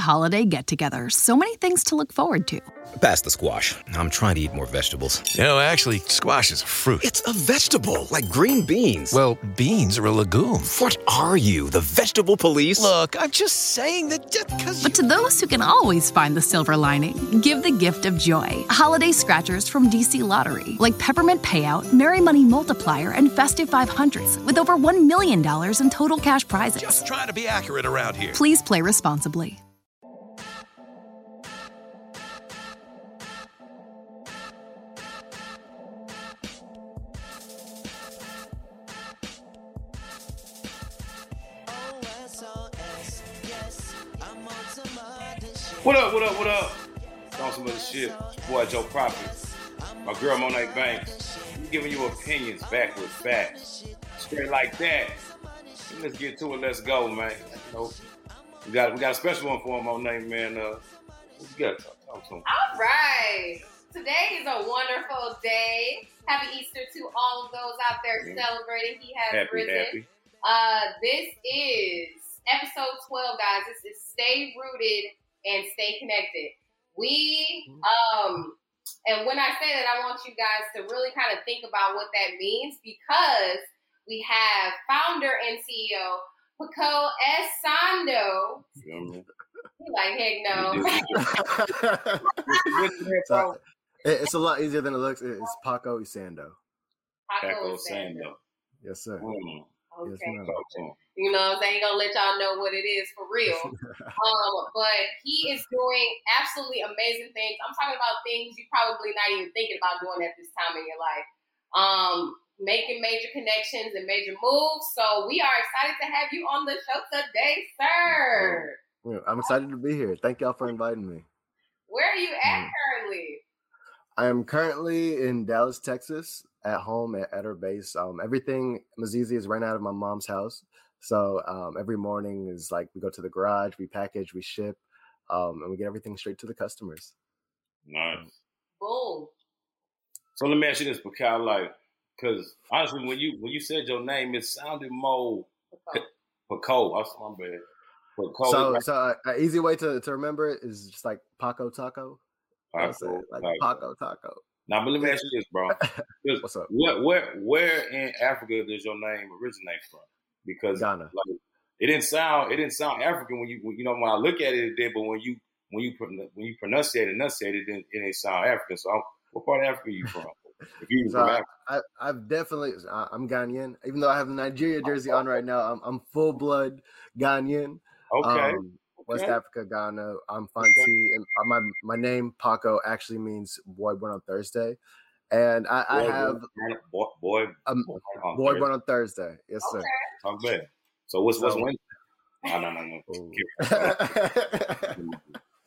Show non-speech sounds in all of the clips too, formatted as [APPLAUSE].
Holiday get together. So many things to look forward to. Pass the squash. I'm trying to eat more vegetables. You know, actually, squash is a fruit. It's a vegetable, like green beans. Well, beans are a legume. What are you, the vegetable police? Look, I'm just saying that just because. But to those who can always find the silver lining, give the gift of joy. Holiday scratchers from DC Lottery, like Peppermint Payout, Merry Money Multiplier, and Festive 500s, with over $1 million in total cash prizes. Just trying to be accurate around here. Please play responsibly. What up, what up, what up? On some other shit. Boy, Joe Prophet. My girl, Monet Banks. I'm giving you opinions back with facts. Straight like that. Let's get to it. Let's go, man. You know, we got we got a special one for him, Monet, man. Uh, you got? Talk, talk to him. All right. Today is a wonderful day. Happy Easter to all of those out there celebrating. He has Happy, risen. happy. Uh, this is episode 12, guys. This is Stay Rooted and Stay Connected. We, um, and when I say that, I want you guys to really kind of think about what that means because we have founder and CEO Paco S. Sando. You know what I mean? He like, heck no. What's your [LAUGHS] So, it- it's a lot easier than it looks. It's Paakow Essandoh. Paco is saying- Sando. Yes, sir. Mm. Yes, Okay. ma'am. Talk to him. You know what I'm saying? He gonna let y'all know what it is for real. [LAUGHS] um, but he is doing absolutely amazing things. I'm talking about things you're probably not even thinking about doing at this time in your life. Um, making major connections and major moves. So we are excited to have you on the show today, sir. Yeah, I'm excited to be here. Thank y'all for inviting me. Where are you at Mm. currently? I am currently in Dallas, Texas, at home at, at our base. Um, everything Mizizi is right out of my mom's house. So um, every morning is like we go to the garage, we package, we ship, um, and we get everything straight to the customers. Nice. Boom. So let me ask you this, Pacal, like, because honestly, when you when you said your name, it sounded more Paco. I was my bad. Paco. so, like, so uh, an easy way to, to remember it is just like Paco Taco. Paco, like Paco. Paco Taco. Now, but let me ask you this, bro. [LAUGHS] What's up? Where, where, where in Africa does your name originate from? Because Ghana. like, it didn't sound, it didn't sound African when you, when, you know, when I look at it, it did. But when you, when you, when you pronunciate, enunciate, it didn't, it didn't sound African. So, I'm, what part of Africa are you from? [LAUGHS] If you So from I, Africa, I, I've definitely, I'm Ghanaian. Even though I have the Nigeria jersey on right now, I'm, I'm full blood Ghanaian. okay, Um, West okay. Africa, Ghana. I'm Fanti, and uh, my my name Paco actually means boy born on Thursday, and I, I have boy, boy, um, boy, on boy Thursday. born on Thursday. Yes, sir. Talk bad. So what's what's Wednesday? No, no, no, no. [LAUGHS] [LAUGHS]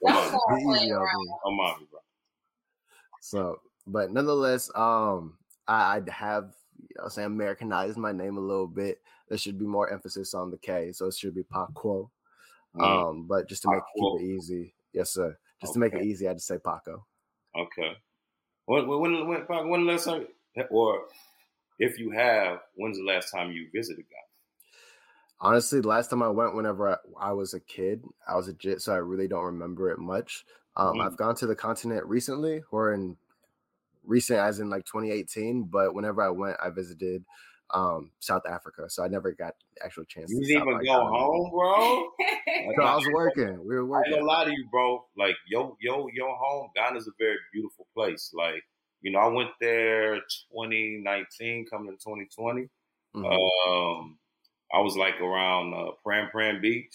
Come Don't on, start Be on around. come on, bro. So, but nonetheless, um, I, I have you know, say Americanized my name a little bit. There should be more emphasis on the K, so it should be Paco. Um, but just to make Paco. keep it easy, yes, sir. Just to make it easy, I had to say Paco. okay. When when when when, Pac, when the last time, or if you have, when's the last time you visited Ghana? Honestly, the last time I went, whenever I, I was a kid, I was a jit, so I really don't remember it much. Um, Mhm. I've gone to the continent recently, or in recent, as in like 2018. But whenever I went, I visited um, South Africa, so I never got actual chance. You to didn't even by go Ghana. home, bro. So I was working. We were I ain't working. gonna lie to you, bro. Like yo, yo, your home, Ghana's a very beautiful place. Like you know, I went there 2019, coming to 2020. Mhm. Um, I was like around uh, Prampram Beach.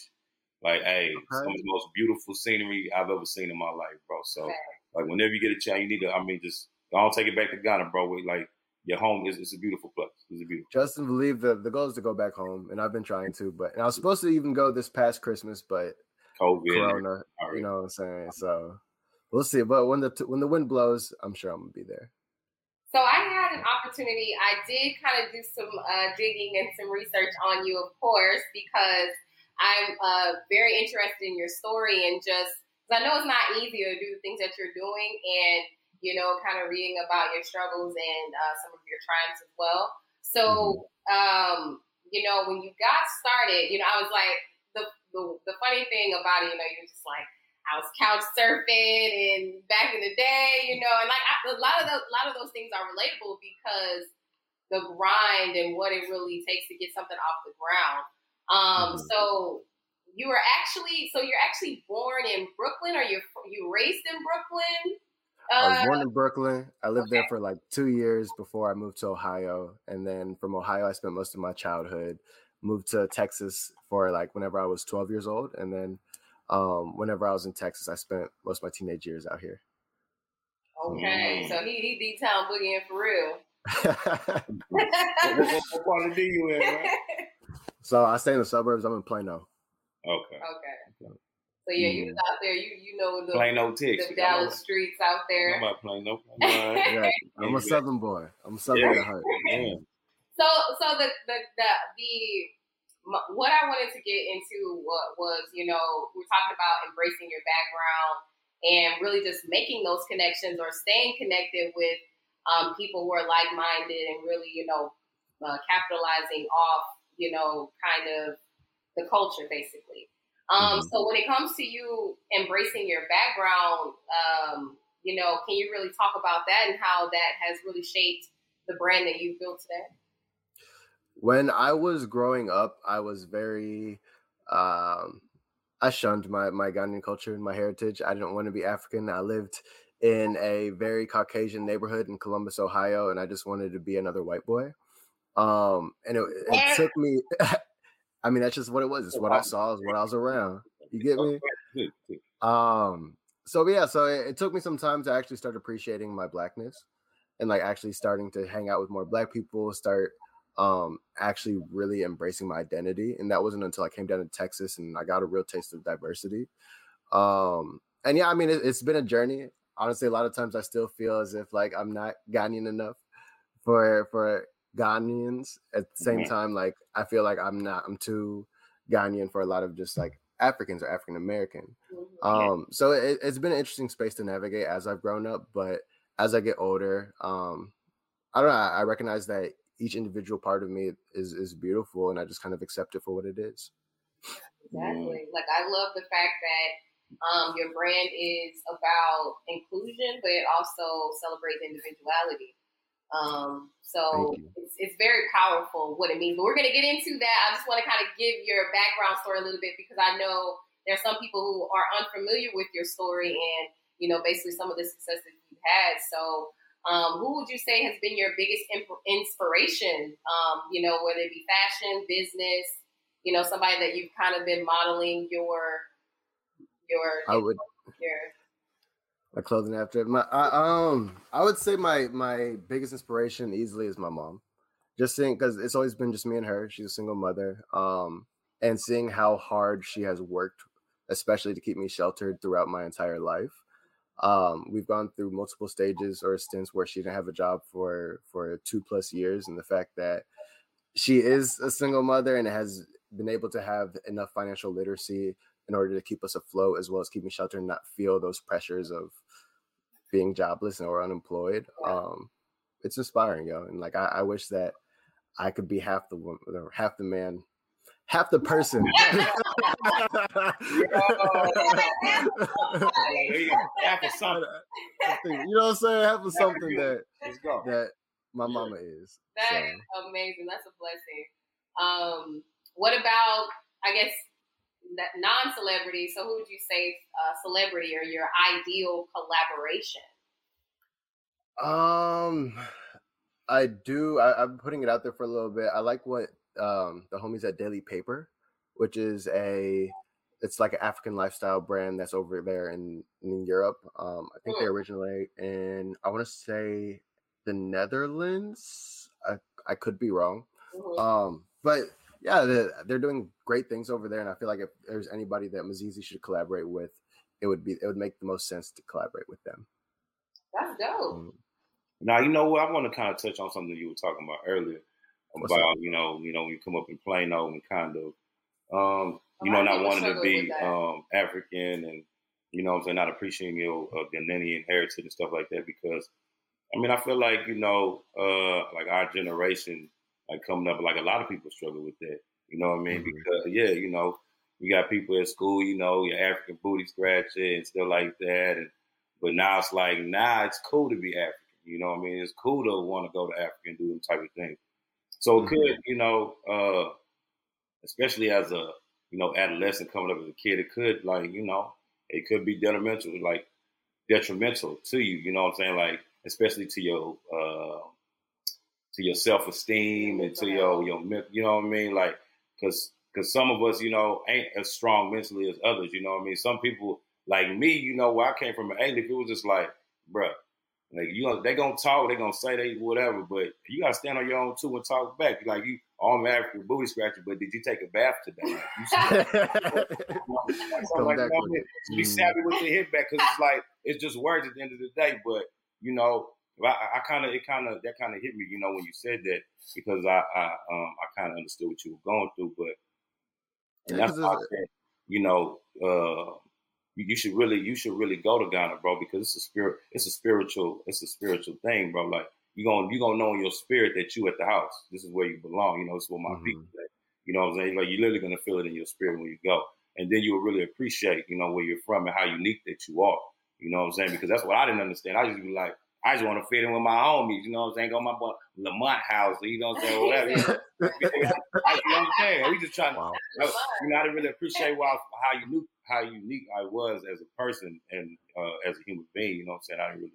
Like, hey, some of the most beautiful scenery I've ever seen in my life, bro. So, like, whenever you get a chance, you need to. I mean, just don't take it back to Ghana, bro. We, like, your home is it's a beautiful place. It's a beautiful. Justin believe the the goal is to go back home, and I've been trying to. But and I was supposed to even go this past Christmas, but COVID. Corona, All right. you know what I'm saying. So we'll see. But when the when the wind blows, I'm sure I'm gonna be there. So I had an opportunity. I did kind of do some uh, digging and some research on you, of course, because I'm uh, very interested in your story and just I know it's not easy to do the things that you're doing, and you know, kind of reading about your struggles and uh, some of your triumphs as well. So, um, you know, when you got started, you know, I was like, the the the funny thing about it, you know, you're just like I was couch surfing and back in the day, you know, and like I, a lot of those, a lot of those things are relatable because the grind and what it really takes to get something off the ground. Um, mm-hmm. so you were actually, so you're actually born in Brooklyn, or you you raised in Brooklyn? Uh, I was born in uh, Brooklyn. I lived okay. there for like two years before I moved to Ohio, and then from Ohio, I spent most of my childhood. Moved to Texas for like whenever I was 12 years old, and then um, whenever I was in Texas, I spent most of my teenage years out here. Okay, mm. so he he D town boogieing for real. what part of D you in, right? [LAUGHS] So I stay in the suburbs. I'm in Plano. Okay. Okay. So yeah, you was mm. out there. You you know the Plano Texas. the Dallas streets out there. I'm about Plano. [LAUGHS] yeah, I'm a Southern boy. I'm a Southern yeah. heart. Yeah. So so the the the, the what I wanted to get into what was, you know, we're talking about embracing your background and really just making those connections or staying connected with um, people who are like minded and really, you know, uh, capitalizing off, you know, kind of the culture basically. Um, mm-hmm. So when it comes to you embracing your background, um, you know, can you really talk about that and how that has really shaped the brand that you've built today? when I was growing up, I was very um, I shunned my my Ghanaian culture and my heritage. I didn't want to be African. I lived in a very Caucasian neighborhood in Columbus, Ohio, and I just wanted to be another white boy. Um, and it, it took me. [LAUGHS] I mean, that's just what it was. It's what I saw. It's what I was [LAUGHS] around. You get me? Um. So yeah. So it, it took me some time to actually start appreciating my blackness, and like actually starting to hang out with more black people. Start um, actually really embracing my identity. And that wasn't until I came down to Texas and I got a real taste of diversity. Um, and yeah, I mean, it, has been a journey. Honestly, a lot of times I still feel as if like I'm not Ghanaian enough for for Ghanaians. At the same mm-hmm. time, like I feel like I'm not. I'm too Ghanaian for a lot of just like Africans or African American. Um, so it, has been an interesting space to navigate as I've grown up. But as I get older, um, I don't know. I, I recognize that each individual part of me is is beautiful and I just kind of accept it for what it is. Exactly. Like I love the fact that um, your brand is about inclusion, but it also celebrates individuality. Um, so it's, it's very powerful what it means. But we're going to get into that. I just want to kind of give your background story a little bit because I know there's some people who are unfamiliar with your story and, you know, basically some of the success that you've had. So um, who would you say has been your biggest imp- inspiration? Um, you know, whether it be fashion, business, you know, somebody that you've kind of been modeling your your I would your my clothing after my I, um I would say my my biggest inspiration easily is my mom. Just seeing because it's always been just me and her. She's a single mother. Um, and seeing how hard she has worked, especially to keep me sheltered throughout my entire life um, we've gone through multiple stages or stints where she didn't have a job for for two plus years, and the fact that she is a single mother and has been able to have enough financial literacy in order to keep us afloat as well as keep me sheltered and not feel those pressures of being jobless or unemployed. Um, it's inspiring, yo. And like I, I wish that I could be half the woman or half the man half the person. [LAUGHS] [LAUGHS] half of something. You know what I'm saying? Half of something that that my mama is. That so. is amazing. That's a blessing. Um, what about I guess non-celebrity? So who would you say uh, celebrity or your ideal collaboration? Um, I do. I, I'm putting it out there for a little bit. I like what um, the homies at Daily Paper, which is a it's like an African lifestyle brand that's over there in in Europe. Um, I think they mm. originally in I want to say the Netherlands. I I could be wrong, mm-hmm. um, but yeah, they're, they're doing great things over there, and I feel like if there's anybody that Mizizi should collaborate with, it would be it would make the most sense to collaborate with them. That's dope. Um, now you know what I want to kind of touch on something you were talking about earlier about you know you know when you come up in Plano and kind of um, you know not wanting to be um, African and you know I'm saying not appreciating your uh, Ghanaian heritage and stuff like that because I mean I feel like you know uh, like our generation like coming up like a lot of people struggle with that you know what I mean mm-hmm. because yeah you know you got people at school, you know, your African booty scratcher and stuff like that. And but now it's like, nah, it's cool to be African. You know what I mean? It's cool to want to go to Africa and do them type of things. So it Mhm. could, you know, uh, especially as a you know adolescent coming up as a kid, it could like you know it could be detrimental, like detrimental to you. You know what I'm saying? Like especially to your uh, to your self esteem and to your your men- you know what I mean? Like because because some of us you know ain't as strong mentally as others. You know what I mean? Some people like me, you know, where I came from, ain't it was just like, bruh, like you know, they gonna talk, they gonna say they whatever, but you gotta stand on your own too and talk back. Like you, all I'm African booty scratcher, but did you take a bath today? Like, you [LAUGHS] something like, back you know, with what I mean? it. be savvy with your hit back because it's like it's just words at the end of the day. But you know, I, I kind of it kind of that kind of hit me, you know, when you said that because I I um I kind of understood what you were going through, but and Yeah, that's why I said, you know, uh, you, you should really you should really go to Ghana, bro, because it's a spirit, it's a spiritual, it's a spiritual thing, bro. Like you gonna you gonna know in your spirit that you at the house. This is where you belong. You know, it's where my Mhm. people. At. You know what I'm saying? Like you're literally gonna feel it in your spirit when you go, and then you will really appreciate, you know, where you're from and how unique that you are. You know what I'm saying? Because that's what I didn't understand. I just be like, I just want to fit in with my homies. You know what I'm saying? Go to my boy Lamont house. You know what I'm saying? Whatever. You know, I, [LAUGHS] [LAUGHS] you know what I'm saying? We just trying to wow. I, you know, I didn't really appreciate why, how you knew how unique I was as a person and uh, as a human being. You know what I'm saying? I didn't really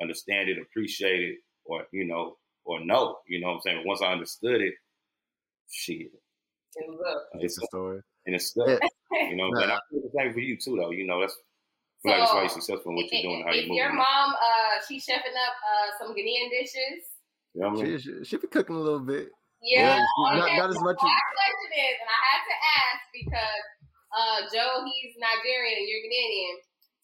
understand it, appreciate it, or you know, or know. You know what I'm saying? But once I understood it, shit, It was up. It's it's a story. and it's stuck. Yeah. You know, and I feel the same for you too, though. You know, that's I feel like that's why you're successful in what you're doing, and how if you're your mom, uh, she's chefing up uh, some Ghanaian dishes. You know I mean? She, she, she be cooking a little bit. Yeah, Yeah, not- okay. not as much My as- question is, and I had to ask because uh, Joe, he's Nigerian and you're Ghanaian,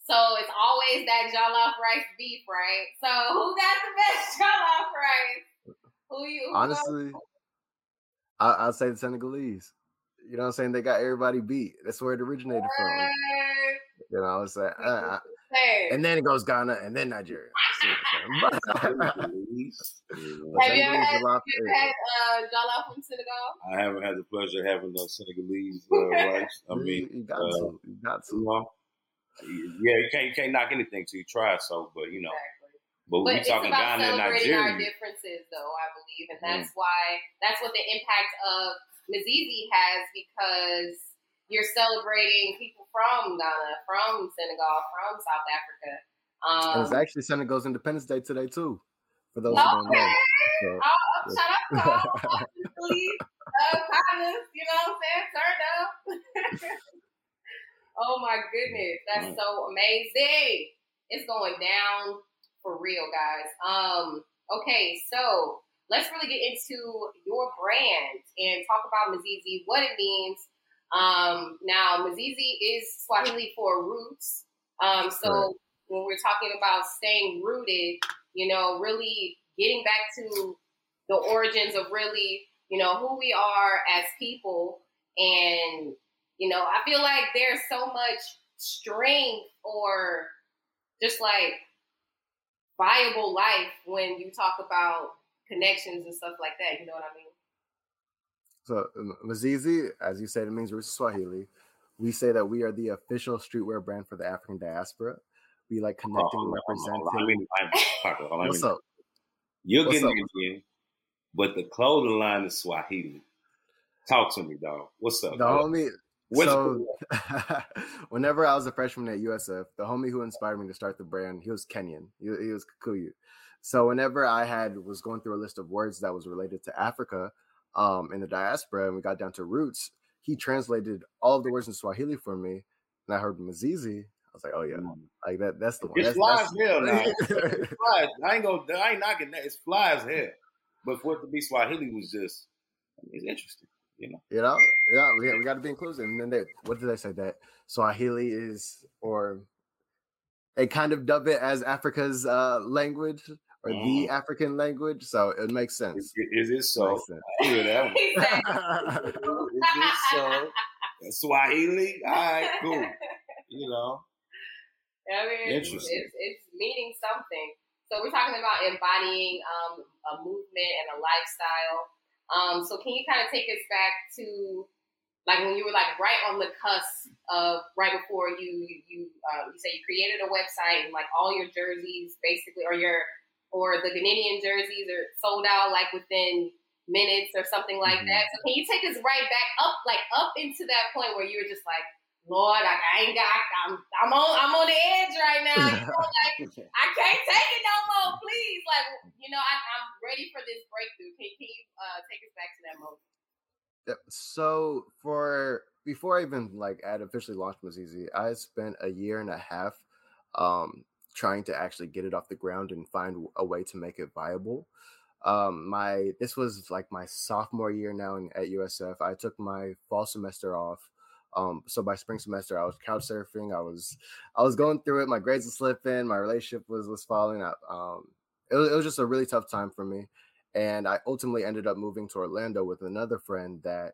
so it's always that jollof rice beef, right? So who got the best [LAUGHS] jollof rice? Who you? Who Honestly, I, I'd say the Senegalese. You know what I'm saying? They got everybody beat. That's where it originated from. You know what I'm saying? Uh, uh, and then it goes Ghana and then Nigeria. I'm? But- [LAUGHS] [LAUGHS] Have you ever Senegalese had, jollof you is- ever had uh, jollof from Senegal? I haven't had the pleasure of having the Senegalese [LAUGHS] uh, rice. I mean, you got uh, to. You got you know, yeah, you can't you can't knock anything till you try it. So, but you know, Exactly. but, But we it's talking about Ghana and celebrating our Nigeria. differences, though, I believe. And Mm. that's why, that's what the impact of Mizizi has because you're celebrating people from Ghana, from Senegal, from South Africa. And it's Um, actually Senegal's Independence Day today too. For those who don't know. okay. So, Oh, oh, shout out to all the uh, partners, you know what I'm saying? Turned up. [LAUGHS] oh my goodness, that's so amazing. It's going down for real, guys. Um, okay, so let's really get into your brand and talk about Mizizi, what it means. Um, now, Mizizi is Swahili for roots. Um, so Correct. when we're talking about staying rooted, you know, really getting back to the origins of really, you know, who we are as people. And, you know, I feel like there's so much strength or just like viable life when you talk about connections and stuff like that. You know what I mean? so um, Mizizi, as you said, it means roots Swahili. We say that we are the official streetwear brand for the African diaspora. We like connecting, Oh, hold representing. hold on. I mean, I'm, Parker, hold What's up? You're What's getting up? Indian, but the clothing line is Swahili. Talk to me, dog. What's up? The dog? homie. What's so, [LAUGHS] whenever I was a freshman at USF, the homie who inspired me to start the brand, he was Kenyan. He, he was Kikuyu. So whenever I had was going through a list of words that was related to Africa, um, in the diaspora, and we got down to roots, he translated all of the words in Swahili for me, and I heard Mizizi. I was like, oh yeah, like that. That's the one. It's That's, fly that's- as hell now. Fly. [LAUGHS] I ain't gonna. I ain't knocking that. It's fly as hell. But for it to be Swahili was just. I mean, it's interesting. You know. You know, yeah, we, we got to be inclusive. And then they, what did they say that Swahili is, or they kind of dub it as Africa's uh, language or the Mm. African language. So it makes sense. is it so? Makes sense. I hear that one. [LAUGHS] Is it so? Swahili? All right, cool. You know. [LAUGHS] I mean, it's, Interesting. it's, it's meaning something. So we're talking about embodying um, a movement and a lifestyle. Um, so can you kind of take us back to like when you were like right on the cusp of right before you you you, um, you say you created a website and like all your jerseys basically or your or the Ghanaian jerseys are sold out like within minutes or something like mm-hmm. that. So can you take us right back up like up into that point where you were just like, Lord, like I ain't got I'm I'm on I'm on the edge right now. You know, [LAUGHS] like I can't take it no more, please. Like you know, I, am ready for this breakthrough. Can, can you uh, take us back to that moment? So for before I even like had officially launched Mizizi, I spent a year and a half um, trying to actually get it off the ground and find a way to make it viable. Um, my this was like my sophomore year now in, at USF. I took my fall semester off. Um, so by spring semester, I was couch surfing. I was I was going through it. My grades were slipping. My relationship was was falling. out. um, it was, it was just a really tough time for me. And I ultimately ended up moving to Orlando with another friend that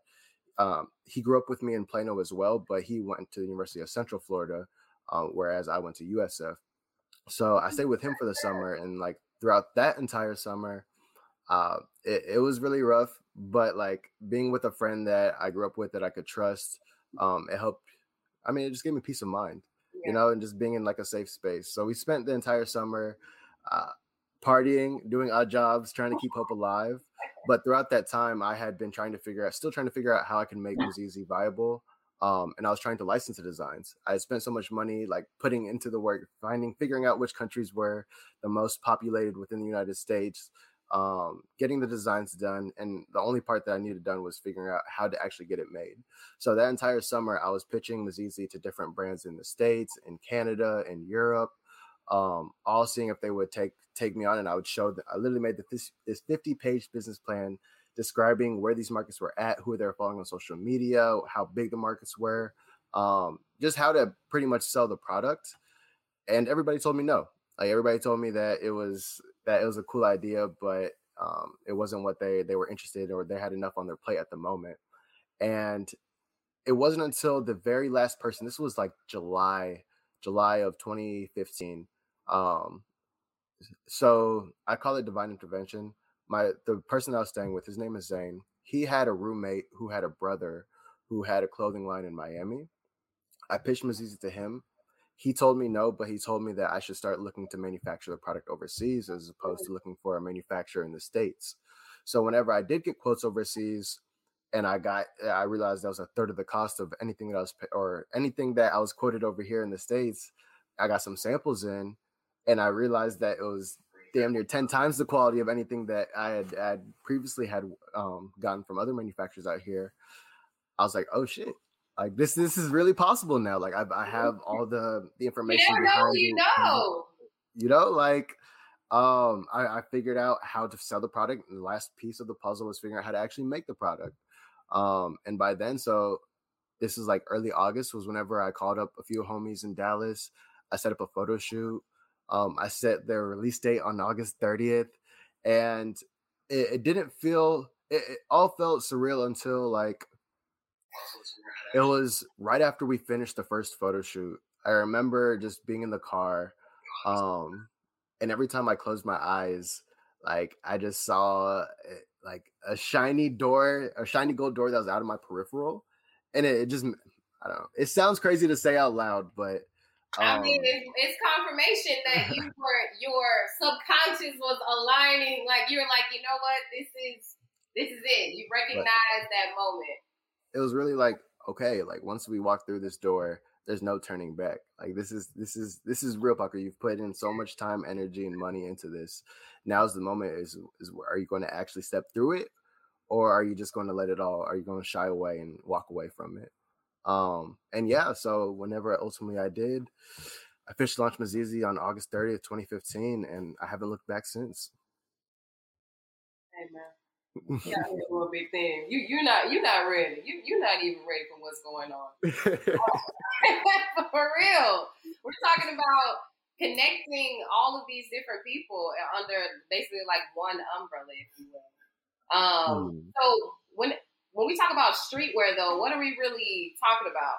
um, he grew up with me in Plano as well, but he went to the University of Central Florida, uh, whereas I went to USF. So I stayed with him for the summer, and like throughout that entire summer, uh, it, it, was really rough. But like being with a friend that I grew up with that I could trust, um, it helped. I mean, it just gave me peace of mind, yeah. you know, and just being in like a safe space. So we spent the entire summer. Uh, partying, doing odd jobs, trying to keep hope alive. But throughout that time, I had been trying to figure out, still trying to figure out how I can make [LAUGHS] Mizizi viable. Um, and I was trying to license the designs. I spent so much money like putting into the work, finding, figuring out which countries were the most populated within the United States, um, getting the designs done. And the only part that I needed done was figuring out how to actually get it made. So that entire summer, I was pitching Mizizi to different brands in the States, in Canada, in Europe um, all seeing if they would take take me on, and I would show them. I literally made this this 50 page business plan describing where these markets were at, who they were following on social media, how big the markets were, um, just how to pretty much sell the product. And everybody told me no. Like everybody told me that it was that it was a cool idea, but um, it wasn't what they they were interested or they had enough on their plate at the moment. And it wasn't until the very last person. This was like July, July of 2015 um, so I call it divine intervention. My the person I was staying with, his name is Zane. He had a roommate who had a brother who had a clothing line in Miami. I pitched Mizizi to him. He told me no, but he told me that I should start looking to manufacture the product overseas as opposed to looking for a manufacturer in the states. So whenever I did get quotes overseas, and I got, I realized that was a third of the cost of anything that I was, or anything that I was quoted over here in the states. I got some samples in, and I realized that it was damn near 10 times the quality of anything that I had, had previously had um, gotten from other manufacturers out here. I was like, oh shit, like this this is really possible now. Like I, I have all the the information. You know, you know. You know, like um, I, I figured out how to sell the product. And the last piece of the puzzle was figuring out how to actually make the product. Um, and by then, so this is like early August was whenever I called up a few homies in Dallas. I set up a photo shoot. Um, I set their release date on August 30th, and it, it didn't feel. It, it, all felt surreal until like it was right after we finished the first photo shoot. I remember just being in the car, um, and every time I closed my eyes, like I just saw eh, like a shiny door, a shiny gold door that was out of my peripheral, and it, it just I don't know. It sounds crazy to say out loud, but I um, mean, it's, it's, confirmation that [LAUGHS] you were your subconscious was aligning. Like you were like, you know what, this is this is it. You recognize that moment. It was really like okay, like once we walk through this door, there's no turning back. Like this is this is this is real, Paakow. You've put in so much time, energy, and money into this. Now's the moment. Is is are you going to actually step through it, or are you just going to let it all? Are you going to shy away and walk away from it? Um, and yeah, so whenever ultimately I did, I officially launched Mizizi on August 30th, 2015, and I haven't looked back since. Hey man. Yeah, [LAUGHS] a big thing. You you're not you're not ready. You you're not even ready for what's going on. [LAUGHS] [LAUGHS] for real. We're talking about connecting all of these different people under basically like one umbrella, if you will. Um, mm. so when when we talk about streetwear, though, what are we really talking about?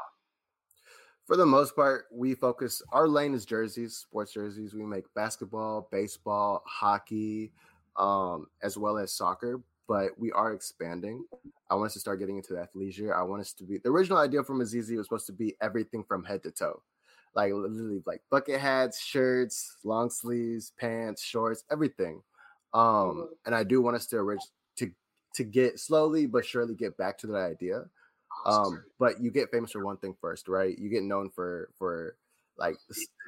For the most part, we focus. Our lane is jerseys, sports jerseys. We make basketball, baseball, hockey, um, as well as soccer. but we are expanding. I want us to start getting into athleisure. I want us to be the original idea from Azizi was supposed to be everything from head to toe, like literally like bucket hats, shirts, long sleeves, pants, shorts, everything. Um, Mhm. and I do want us to orig- to get slowly but surely get back to that idea. Um, but you get famous for one thing first, right? You get known for for like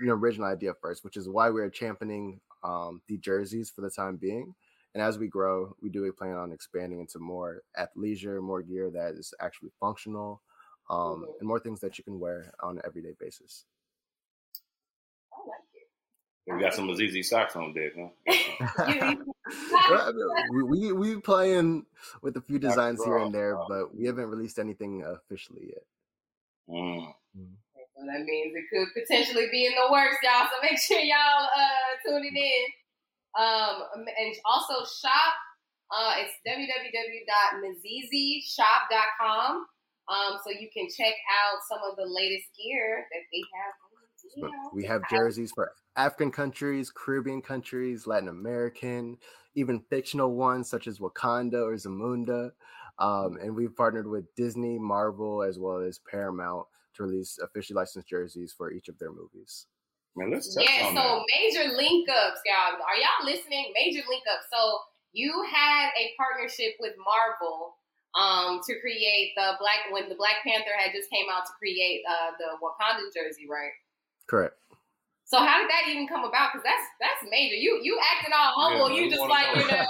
an original idea first, which is why we're championing um, the jerseys for the time being. And as we grow, we do plan on expanding into more athleisure, more gear that is actually functional, um, Mhm. and more things that you can wear on an everyday basis. I like it. We got some Azizi socks on deck, huh? [LAUGHS] You- you- [LAUGHS] [LAUGHS] Well, I mean, we, we we playing with a few designs here and there, but we haven't released anything officially yet. Mm. So that means it could potentially be in the works, y'all. So make sure y'all uh tuning in. Um, and also shop. Uh, it's www.mizizishop.com. Um, so you can check out some of the latest gear that they have. So You we have jerseys for African countries, Caribbean countries, Latin American, even fictional ones such as Wakanda or Zamunda. Um, and we've partnered with Disney, Marvel, as well as Paramount to release officially licensed jerseys for each of their movies. Man, let's touch Yeah, on so that. major link ups, y'all. Are y'all listening? Major link ups. So you had a partnership with Marvel um to create the black when the Black Panther had just came out to create uh the Wakanda jersey, right? Correct. So how did that even come about? Because that's that's major. You you acting all humble. Yeah, you just like know. you [LAUGHS] know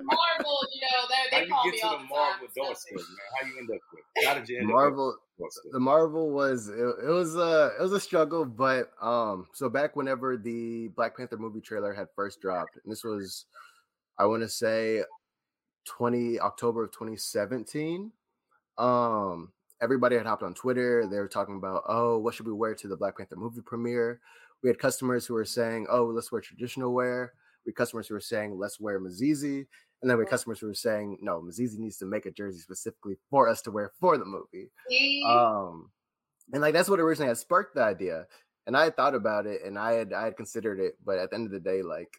Marvel. You know they How they you call get me to all the the Marvel time. doorstep, man? How you end up with? How did you end Marvel, up with the the Marvel was it, it was a it was a struggle, but um, so back whenever the Black Panther movie trailer had first dropped, and this was, I want to say, twenty October of twenty seventeen. Um, everybody had hopped on Twitter. They were talking about, oh, what should we wear to the Black Panther movie premiere? We had customers who were saying, oh, let's wear traditional wear. We had customers who were saying, let's wear Mizizi. And then we had customers who were saying, no, Mizizi needs to make a jersey specifically for us to wear for the movie. Um, and like that's what originally had sparked the idea. And I had thought about it and I had I had considered it, but at the end of the day, like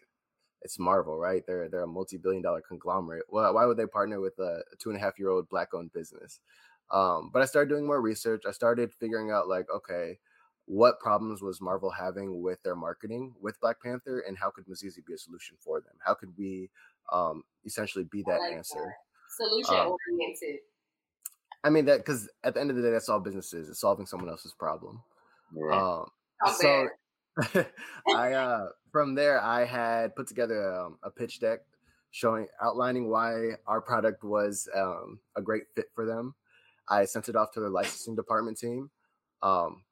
it's Marvel, right? They're they're a multi-billion dollar conglomerate. Well, why would they partner with a, a two and a half year old black owned business? Um, but I started doing more research. I started figuring out like, okay, what problems was Marvel having with their marketing with Black Panther, and how could Mizizi be a solution for them? How could we um, essentially be that like answer? Solution um, oriented. I mean that because at the end of the day, that's all business is. It's solving someone else's problem. Right. Um, so? [LAUGHS] I uh from there I had put together um, a pitch deck showing outlining why our product was um, a great fit for them. I sent it off to their licensing department team. Um,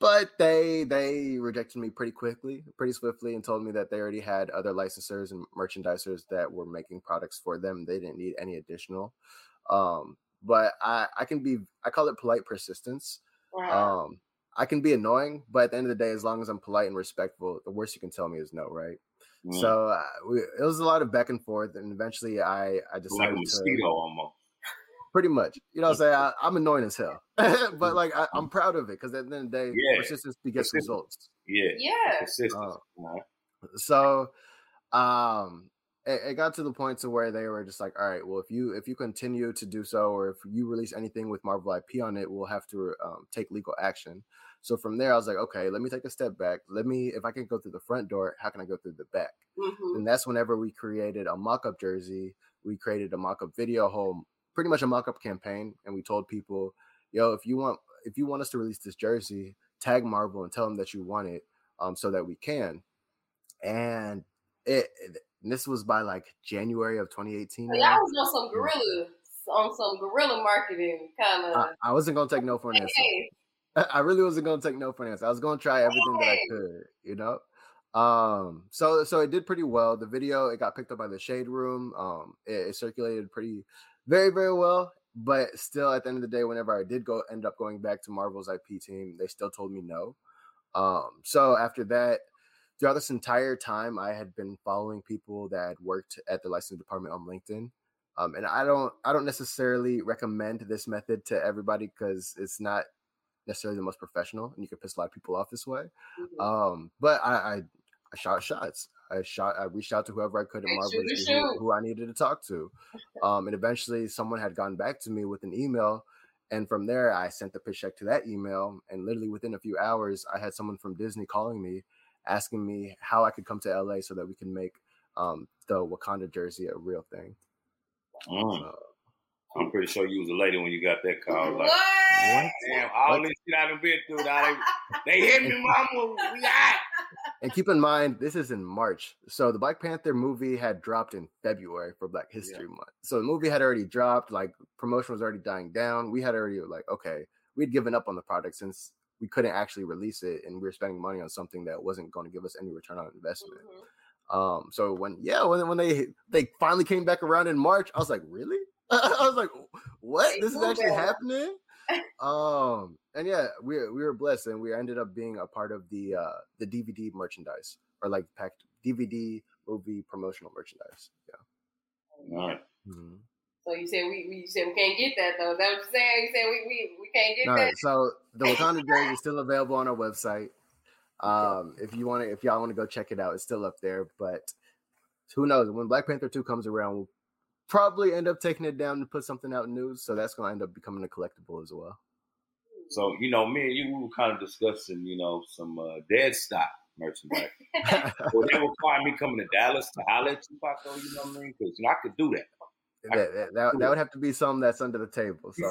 but they they rejected me pretty quickly, pretty swiftly, and told me that they already had other licensors and merchandisers that were making products for them. They didn't need any additional. Um, but I I can be I call it polite persistence. Um, I can be annoying, but at the end of the day, as long as I'm polite and respectful, the worst you can tell me is no, right? Mm. So uh, we, it was a lot of back and forth, and eventually I I decided like a mosquito to almost. Pretty much, you know, what I'm saying I, I'm annoying as hell, [LAUGHS] but like I, I'm proud of it because at the end of the day, Yeah. persistence begets Persistence. results. Yeah. yeah. Consistent. Uh, so um it, it got to the point to where they were just like all right well if you if you continue to do so or if you release anything with marvel ip on it we'll have to um, take legal action so from there i was like okay let me take a step back let me if i can go through the front door how can i go through the back hmm and that's whenever we created a mock-up jersey we created a mock-up video home pretty much a mock-up campaign and we told people yo if you want if you want us to release this jersey tag marvel and tell them that you want it um, so that we can and it, it- and this was by like january of 2018 So y'all was on some guerrilla, on some guerrilla marketing kind of. I, I wasn't gonna take no for an answer hey, [LAUGHS] I really wasn't gonna take no for an answer. I was gonna try everything that I could, you know. Um, so so it did pretty well. The video it got picked up by the Shade Room. Um, it, it circulated pretty, very very well. But still, at the end of the day, whenever I did go end up going back to Marvel's IP team, they still told me no. Um, so after that, throughout this entire time, I had been following people that worked at the licensing department on LinkedIn. Um, and I don't I don't necessarily recommend this method to everybody because it's not necessarily the most professional, and you can piss a lot of people off this way. mhm. Um, but I, I I shot shots. I shot. I reached out to whoever I could at Marvel to to who, who I needed to talk to. [LAUGHS] Um, and eventually, someone had gotten back to me with an email, and from there, I sent the pitch deck to that email. And literally within a few hours, I had someone from Disney calling me, asking me how I could come to LA so that we can make um, the Wakanda jersey a real thing. Mm. So, I'm pretty sure you was a lady when you got that call. Like, what? damn, all this shit I done been through. Now they, they hit me, mama. We out. And keep in mind, this is in March. So the Black Panther movie had dropped in February for Black History Month. So the movie had already dropped, like promotion was already dying down. We had already like, okay, we'd given up on the product since we couldn't actually release it and we were spending money on something that wasn't going to give us any return on investment. Mhm. Um, so when yeah, when when they they finally came back around in March, I was like, really? [LAUGHS] I was like, what? This is actually happening? Um, and yeah, we we were blessed, and we ended up being a part of the uh the DVD merchandise or like packed DVD movie promotional merchandise. Yeah. All right. Mhm. So you said we, we you said we can't get that though. Is that what you're saying? You said we we, we can't get All that. right, so the Wakanda jersey is still available on our website. Um, if you want to, if y'all want to go check it out, it's still up there. But who knows? When Black Panther two comes around, we'll probably end up taking it down and put something out new. So that's going to end up becoming a collectible as well. So, you know, me and you we were kind of discussing, you know, some uh, dead stock merchandise. [LAUGHS] well, they require me coming to Dallas to holler at Tupac, though, you know what I mean? Because, you know, I could do that. that, that, that, that would have to be something that's under the table. So [LAUGHS]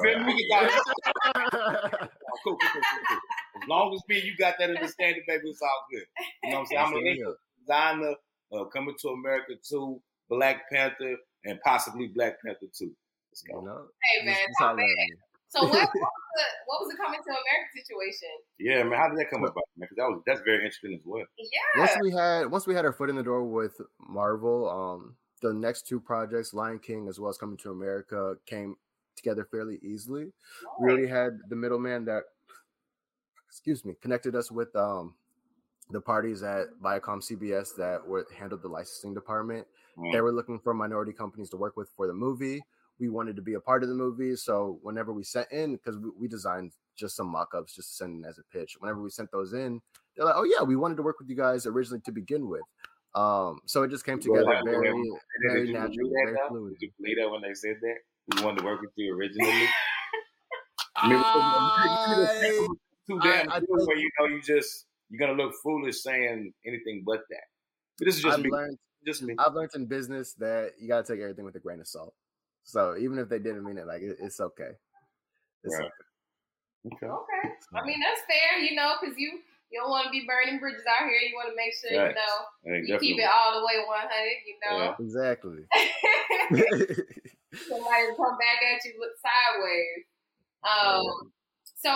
cool, cool, cool. As long as me and you got that understanding, baby, it's all good. You know what I'm saying? I'm an designer, uh, coming to America too, Black Panther, and possibly Black Panther 2. Let's you go. know, hey man, Just- just so, man. so what, what [LAUGHS] was the what was the coming to America situation? Yeah, man, how did that come about, man? Because that was that's very interesting as well. Yeah. once we had once we had our foot in the door with Marvel, um, the next two projects, Lion King as well as Coming to America, came together fairly easily. We already had the middleman that, excuse me, connected us with um the parties at Viacom CBS that were handled the licensing department. Mm. They were looking for minority companies to work with for the movie. We wanted to be a part of the movie, so whenever we sent in, because we, we designed just some mock-ups just to send in as a pitch. Whenever we sent those in, they're like, "Oh yeah, we wanted to work with you guys originally to begin with." Um, so it just came Well, together like, very, Did very you natural, that, very fluid. Did you believe that when they said that? We wanted to work with you originally? [LAUGHS] I too damn I think- where you know you just you're gonna look foolish saying anything but that. But this is just I've me. learned Just me. I've learned in business that you gotta take everything with a grain of salt. So even if they didn't mean it, like it, it's okay. It's Right. okay. Okay. Okay. I mean that's fair, you know, because you you don't want to be burning bridges out here. You want to make sure Right. you know Hey, you keep it all the way one hundred. You know. Yeah. Exactly. [LAUGHS] [LAUGHS] somebody will come back at you look sideways. Um, so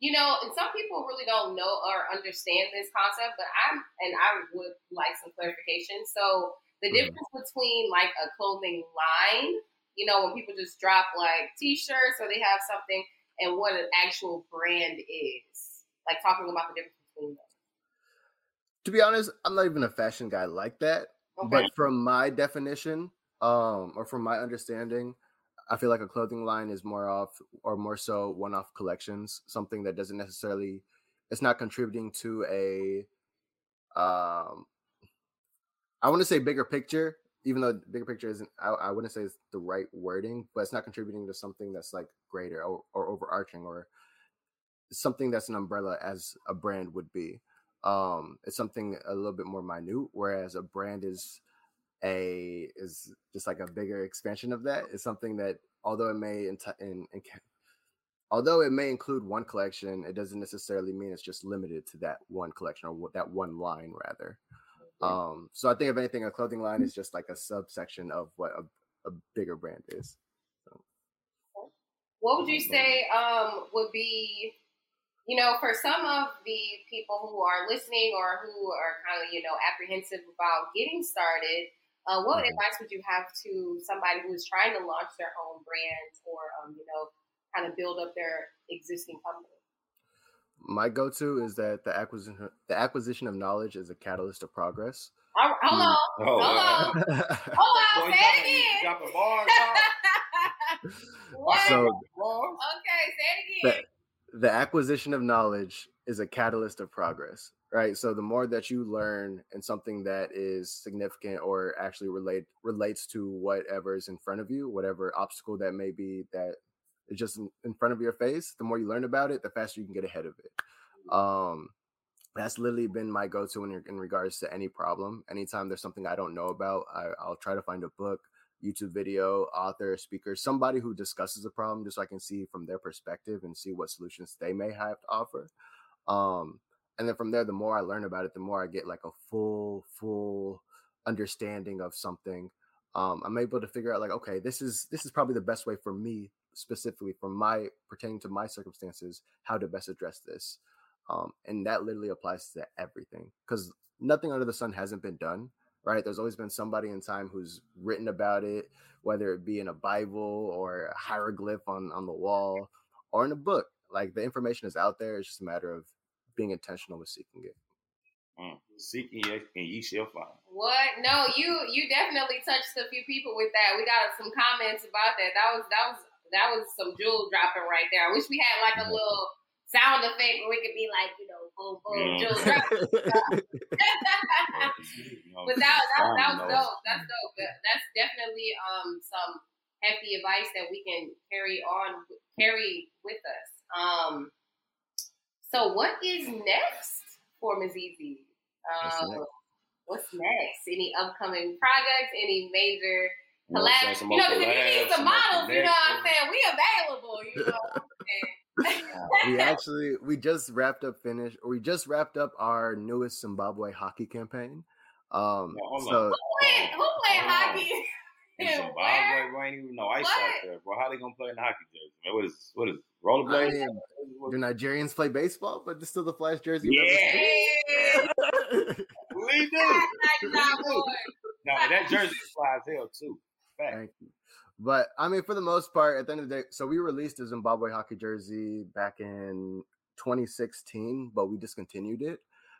you know, and some people really don't know or understand this concept, but I'm and I would like some clarification. So the difference between like a clothing line, you know, when people just drop like t-shirts or they have something, and what an actual brand is, like talking about the difference between them. to be honest, I'm not even a fashion guy like that. Okay. But from my definition, um, or from my understanding, I feel like a clothing line is more off or more so one-off collections, something that doesn't necessarily it's not contributing to a um I want to say bigger picture, even though bigger picture isn't I, I wouldn't say it's the right wording, but it's not contributing to something that's like greater or, or overarching or something that's an umbrella as a brand would be. Um it's something a little bit more minute whereas a brand is a is just like a bigger expansion of that it's something that although it may in, in, in although it may include one collection it doesn't necessarily mean it's just limited to that one collection or that one line rather. Um so i think if anything a clothing line is just like a subsection of what a, a bigger brand is What would you say um, would be, you know, for some of the people who are listening or who are kind of, you know, apprehensive about getting started, uh, what Mhm. advice would you have to somebody who is trying to launch their own brand or, um, you know, kind of build up their existing company? my go-to is that the acquisition the acquisition of knowledge is a catalyst of progress All right, hold on, Oh, hold wow. on, hold on, [LAUGHS] say it again. dropping bars, dog. [LAUGHS] what? so okay, say it the, again. the acquisition of knowledge is a catalyst of progress, right? So the more that you learn and something that is significant or actually relate relates to whatever is in front of you, whatever obstacle that may be that is just in, in front of your face, the more you learn about it, the faster you can get ahead of it. Um, that's literally been my go-to in, in regards to any problem. Anytime there's something I don't know about, I, I'll try to find a book, YouTube video, author, speaker, somebody who discusses a problem just so I can see from their perspective and see what solutions they may have to offer. Um, and then from there, the more I learn about it, the more I get like a full, full understanding of something. Um, I'm able to figure out like, okay, this is this is probably the best way for me specifically for my pertaining to my circumstances, how to best address this. Um, and that literally applies to everything because nothing under the sun hasn't been done, right? There's always been somebody in time who's written about it, whether it be in a Bible or a hieroglyph on, on the wall or in a book. Like the information is out there. It's just a matter of being intentional with seeking it. Mm. Seeking ye and ye shall find. What? No, you you definitely touched a few people with that. We got some comments about that. That was that was that was some jewel dropping right there. I wish we had like a little sound effect where we could be like, you know, boom, boom, Mm. jewel [LAUGHS] dropping. but that, that, that was dope. That's dope. That's definitely um some hefty advice that we can carry on, carry with us. Um, so what is next for Mizizi? What's Um, next? what's next? Any upcoming projects? Any major You know what I'm saying? collabs? You know, more because if you need collabs, some some models, you know what I'm saying? We available, you know what we [LAUGHS] actually we just wrapped up finish we just wrapped up our newest Zimbabwe hockey campaign. Um Yeah, so Who playing, who playing Hold hockey? In [LAUGHS] Zimbabwe, where? bro, ain't even no ice What? out there, bro. How they gonna play in the hockey jersey? Man, what is what is it? I rollerblades? mean, do Nigerians play baseball, but it's still the flash jersey. Yeah. we do. [LAUGHS] Nah, boy. Now that jersey flies hell too. Fact. Thank you. But I mean, for the most part, at the end of the day, so we released a Zimbabwe hockey jersey back in 2016, but we discontinued it.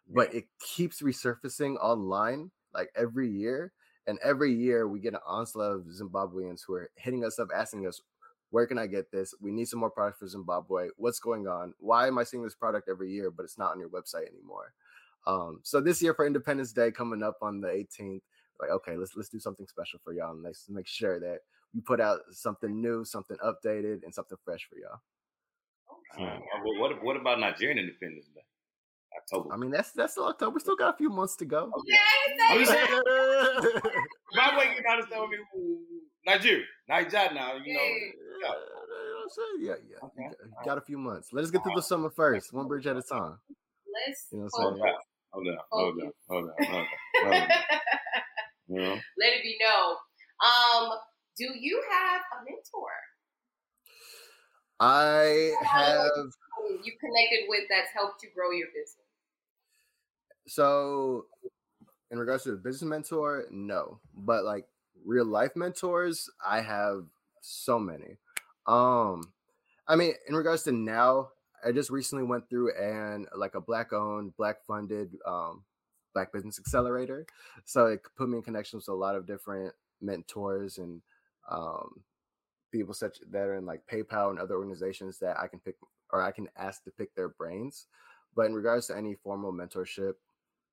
But it keeps resurfacing online like every year. And every year we get an onslaught of Zimbabweans who are hitting us up asking us, where can I get this? We need some more product for Zimbabwe. What's going on? Why am I seeing this product every year, but it's not on your website anymore? Um, so this year for Independence Day coming up on the 18th, like okay, let's let's do something special for y'all and let's make sure that we put out something new, something updated, and something fresh for y'all. Uh, but what what about Nigerian Independence Day? October. I mean, that's that's still October. We still got a few months to go. Yeah, I'm you just say saying, my way you understand what I mean. Nigeria, Nigeria now, you know. Yeah. yeah, yeah. Okay. Got- got a few months. Let us get through the summer first, one bridge at a time. Let's You know what I'm saying? Hold on, hold on, hold on, hold on, [LAUGHS] hold on. Let it be known. Um, do you have a mentor I have who you connected with that's helped you grow your business? so in regards to a business mentor, no, but like real life mentors, I have so many. Um, I mean, in regards to now, I just recently went through and like a black owned, black funded, um, black business accelerator. So it put me in connection with a lot of different mentors and um, people such that are in like PayPal and other organizations that I can pick or I can ask to pick their brains. But in regards to any formal mentorship,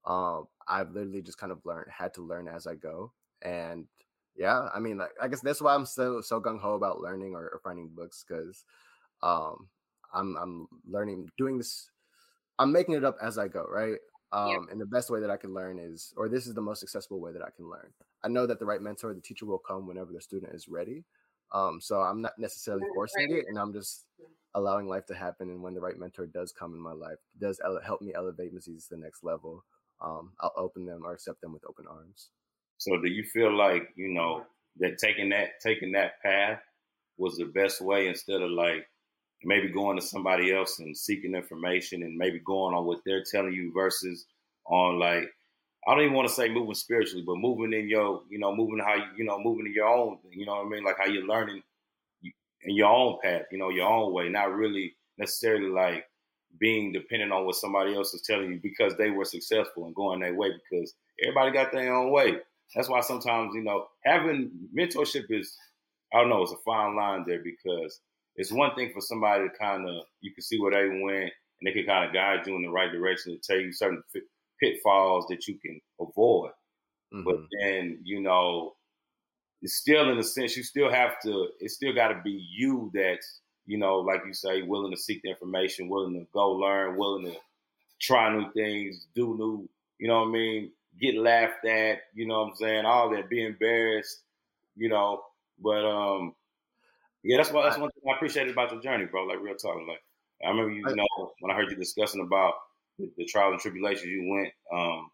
um, I've literally just kind of learned, had to learn as I go. And yeah, I mean, like, I guess that's why I'm so so gung ho about learning or, or finding books because um, I'm I'm learning, doing this, I'm making it up as I go, right? Um, Yeah. And the best way that I can learn is, or this is the most accessible way that I can learn. I know that the right mentor, the teacher will come whenever the student is ready. Um, so I'm not necessarily forcing it, and I'm just allowing life to happen. And when the right mentor does come in my life, does ele- help me elevate Mizizi to the next level, um, I'll open them or accept them with open arms. So do you feel like, you know, that taking that taking that path was the best way instead of like maybe going to somebody else and seeking information and maybe going on what they're telling you versus on like I don't even want to say moving spiritually, but moving in your, you know, moving how you, you know, moving in your own, you know what I mean? Like how you're learning in your own path, you know, your own way, not really necessarily like being dependent on what somebody else is telling you because they were successful and going their way because everybody got their own way. That's why sometimes, you know, having mentorship is, I don't know, it's a fine line there because it's one thing for somebody to kind of you can see where they went and they can kind of guide you in the right direction to tell you certain pitfalls that you can avoid. Mm-hmm. But then you know, it's still in a sense you still have to. It's still got to be you that's you know, like you say, willing to seek the information, willing to go learn, willing to try new things, do new. You know what I mean? Get laughed at. You know what I'm saying? All that. Be embarrassed. You know. But um, yeah, that's what that's one thing I appreciated about your journey, bro. Like real talk. Like I remember you, you know when I heard you discussing about the, the trials and tribulations you went, um,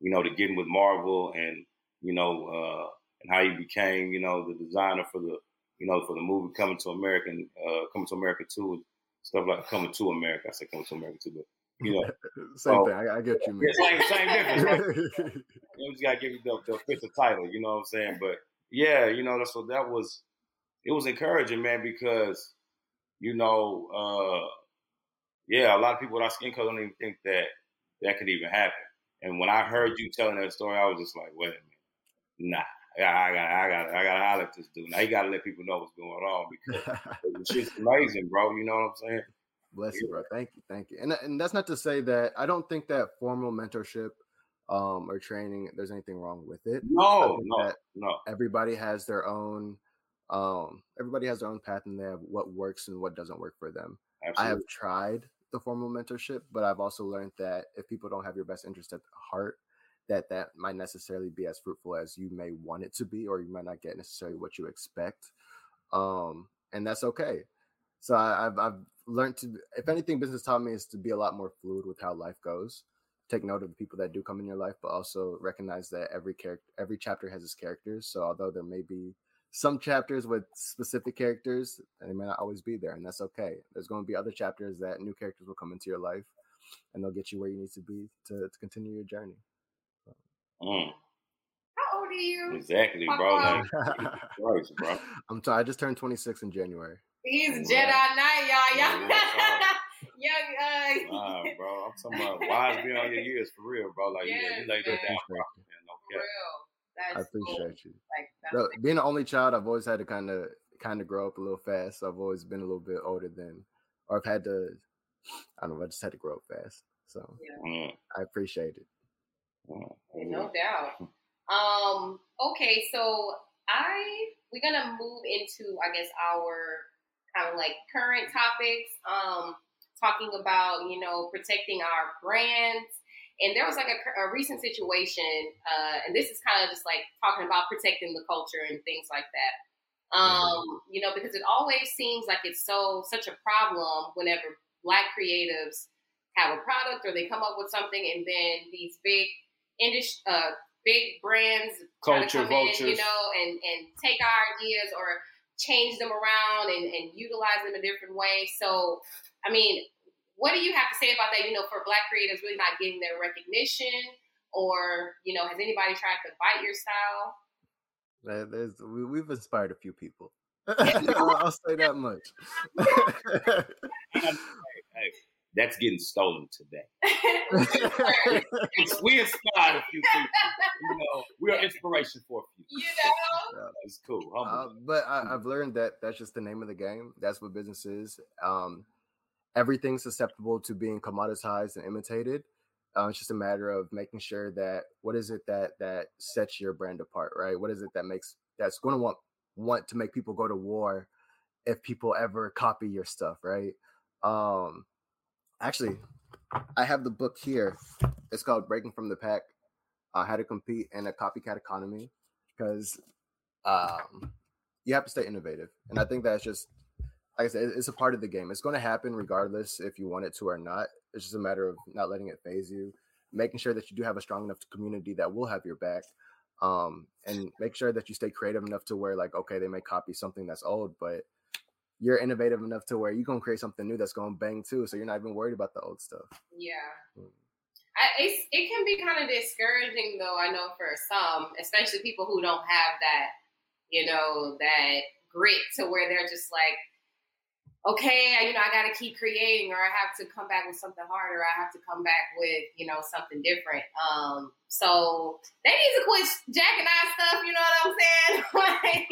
you know, to getting with Marvel and you know, uh, and how you became, you know, the designer for the, you know, for the movie Coming to America, and, uh, Coming to America too, stuff like Coming to America. I said Coming to America too, but you know, [LAUGHS] same so, thing. I, I, get you, man. Yeah, same, same difference. Right? [LAUGHS] you just gotta give you the, the official title. You know what I'm saying? But yeah, you know, so that was it was encouraging, man, because you know, uh, yeah, a lot of people with our skin color don't even think that that could even happen. And when I heard you telling that story, I was just like, wait a minute, nah. I got, I got, I got to holler at this dude. Now you got to let people know what's going on because [LAUGHS] it's just amazing, bro. You know what I'm saying? Bless you, bro. Thank you, thank you. And and that's not to say that I don't think that formal mentorship um, or training there's anything wrong with it. No, no, no. Everybody has their own um, everybody has their own path and they have what works and what doesn't work for them. Absolutely. I have tried the formal mentorship, but I've also learned that if people don't have your best interest at heart, that that might necessarily be as fruitful as you may want it to be, or you might not get necessarily what you expect. Um, and that's okay. So I, have I've learned to, if anything, business taught me is to be a lot more fluid with how life goes. Take note of the people that do come in your life, but also recognize that every character, every chapter has its characters. So although there may be some chapters with specific characters and they may not always be there and that's okay. There's going to be other chapters that new characters will come into your life and they'll get you where you need to be to, to continue your journey. Mm. how old are you? Exactly bro like, Christ, bro. [LAUGHS] I'm sorry i just turned 26 in january. He's right. jedi knight y'all. Y'all [LAUGHS] young uh nah, bro i'm talking about wise beyond your [LAUGHS] years for real bro. Like yes, yeah, you laid that down bro. Yeah, no for real I appreciate you. Like being the only child, I've always had to kind of kind of grow up a little fast. So I've always been a little bit older than, or I've had to. I don't know. I just had to grow up fast. So yeah. Mm. I appreciate it. Mm, no doubt. Um. Okay. So I we're gonna move into I guess our kind of like current topics. Um, talking about you know protecting our brands and there was like a, a recent situation, uh, and this is kind of just like talking about protecting the culture and things like that. Um, mm-hmm. You know, because it always seems like it's so such a problem whenever Black creatives have a product or they come up with something, and then these big industry, uh, big brands culture come vultures. in, you know, and and take our ideas or change them around and, and utilize them a different way. So, I mean, what do you have to say about that? You know, for Black creatives really not getting their recognition, or you know, has anybody tried to bite your style? There's, we, have inspired a few people. [LAUGHS] I'll say that much. hey, [LAUGHS] hey, that's getting stolen today. [LAUGHS] we inspired a few people. You know, we are inspiration for a few. You know, yeah, it's cool. Uh, but I, have learned that that's just the name of the game. That's what business is. Um, everything's susceptible to being commoditized and imitated. Uh, it's just a matter of making sure that what is it that that sets your brand apart, right? What is it that makes that's going to want want to make people go to war if people ever copy your stuff, right? Um, actually, I have the book here. It's called Breaking from the Pack: uh, How to Compete in a Copycat Economy, because um, you have to stay innovative, and I think that's just like I said, it's a part of the game. It's going to happen regardless if you want it to or not. It's just a matter of not letting it phase you, making sure that you do have a strong enough community that will have your back, um, and make sure that you stay creative enough to where like okay, they may copy something that's old, but you're innovative enough to where you're gonna create something new that's gonna bang too. So you're not even worried about the old stuff. Yeah. Mm. I, it can be kind of discouraging though. I know for some, especially people who don't have that, you know, that grit to where they're just like, okay, you know, I got to keep creating, or I have to come back with something harder. I have to come back with, you know, something different. Um, so they need to quit jacking our stuff. You know what I'm saying? [LAUGHS] like,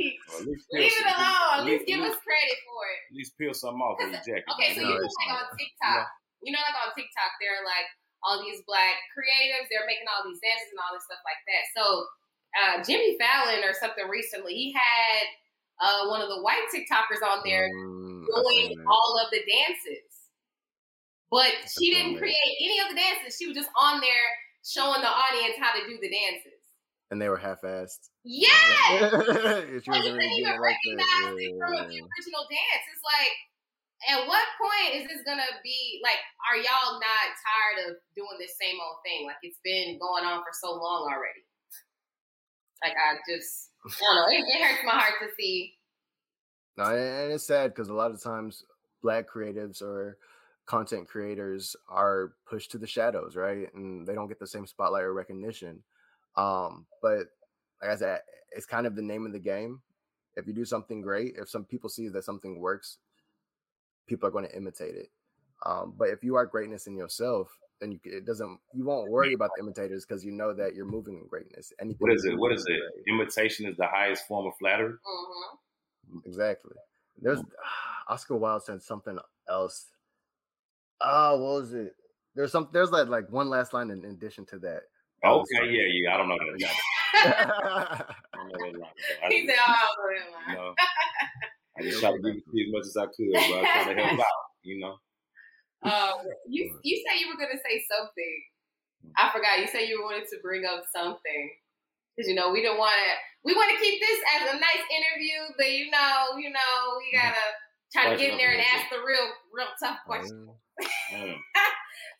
least leave it alone. At at least give us credit for it. At least peel some off of your jacket. Okay, so No, you know, like on TikTok, you know, like on TikTok, there are like all these black creatives. They're making all these dances and all this stuff like that. So uh, Jimmy Fallon or something recently, he had uh, one of the white TikTokers on there Mm, doing all of the dances. But she didn't create any of the dances. She was just on there showing the audience how to do the dances. and they were half-assed. Yes! [LAUGHS] she Like, you really couldn't even recognize it Yeah, from yeah, the original dance. It's like, at what point is this gonna be like? Are y'all not tired of doing this same old thing? Like it's been going on for so long already. Like I just, I don't know. It, it hurts my heart to see. No, and it's sad because a lot of times black creatives or content creators are pushed to the shadows, right? And they don't get the same spotlight or recognition. Um, but like I said, it's kind of the name of the game. If you do something great, if some people see that something works, people are going to imitate it. Um, but if you are greatness in yourself, then you, it doesn't. You won't worry about the imitators because you know that you're moving in greatness. Anything What is it? What is it? great. Imitation is the highest form of flattery. hmm Exactly. There's [SIGHS] Oscar Wilde said something else. Oh, what was it? There's some. There's like like one last line in, in addition to that. That Okay, yeah, yeah. I don't know that. I don't know that line. [LAUGHS] I he just- said, "Oh, you no. know, I [LAUGHS] just try to give you as much as I could, but I'm trying to help [LAUGHS] out. You know. Um, you you said you were gonna say something. I forgot. You said you wanted to bring up something because you know we don't want to. We want to keep this as a nice interview, but you know, you know, we gotta try to get in there and ask the real, real tough questions. [LAUGHS] Mm,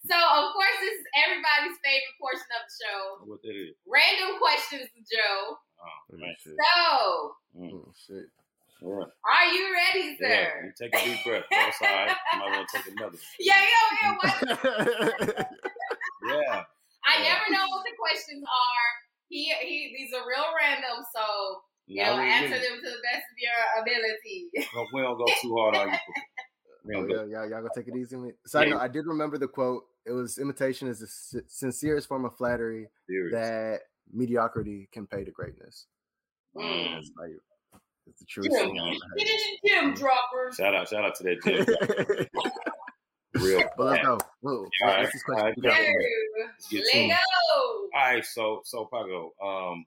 So, of course, this is everybody's favorite portion of the show: what that is? random questions Joe. Oh, Oh, So, Mm, Oh, shit. Yeah. are you ready, Yeah, sir? you take a deep breath. That's all right. You might want to take another. [LAUGHS] Yeah, yeah, yeah. What? [LAUGHS] Yeah. I Yeah. never know what the questions are. He, he, these are real random, so you Now know, we- answer we- them to the best of your ability. [LAUGHS] no, we don't go too hard on you. Oh, don't yeah, y'all, y'all gonna take it easy. on me? Side Yeah. note, I did remember the quote. It was imitation is the si- sincerest form of flattery Serious. that mediocrity can pay to greatness. Mm. It's like it's the truth. Gym, get in the gym droppers. Shout out, shout out to that gym. [LAUGHS] Real. but let's go. Whoa, All what's right, this question? right, You got? yeah. Go. Let's get Let to it. go. All right, so so Paakow, um,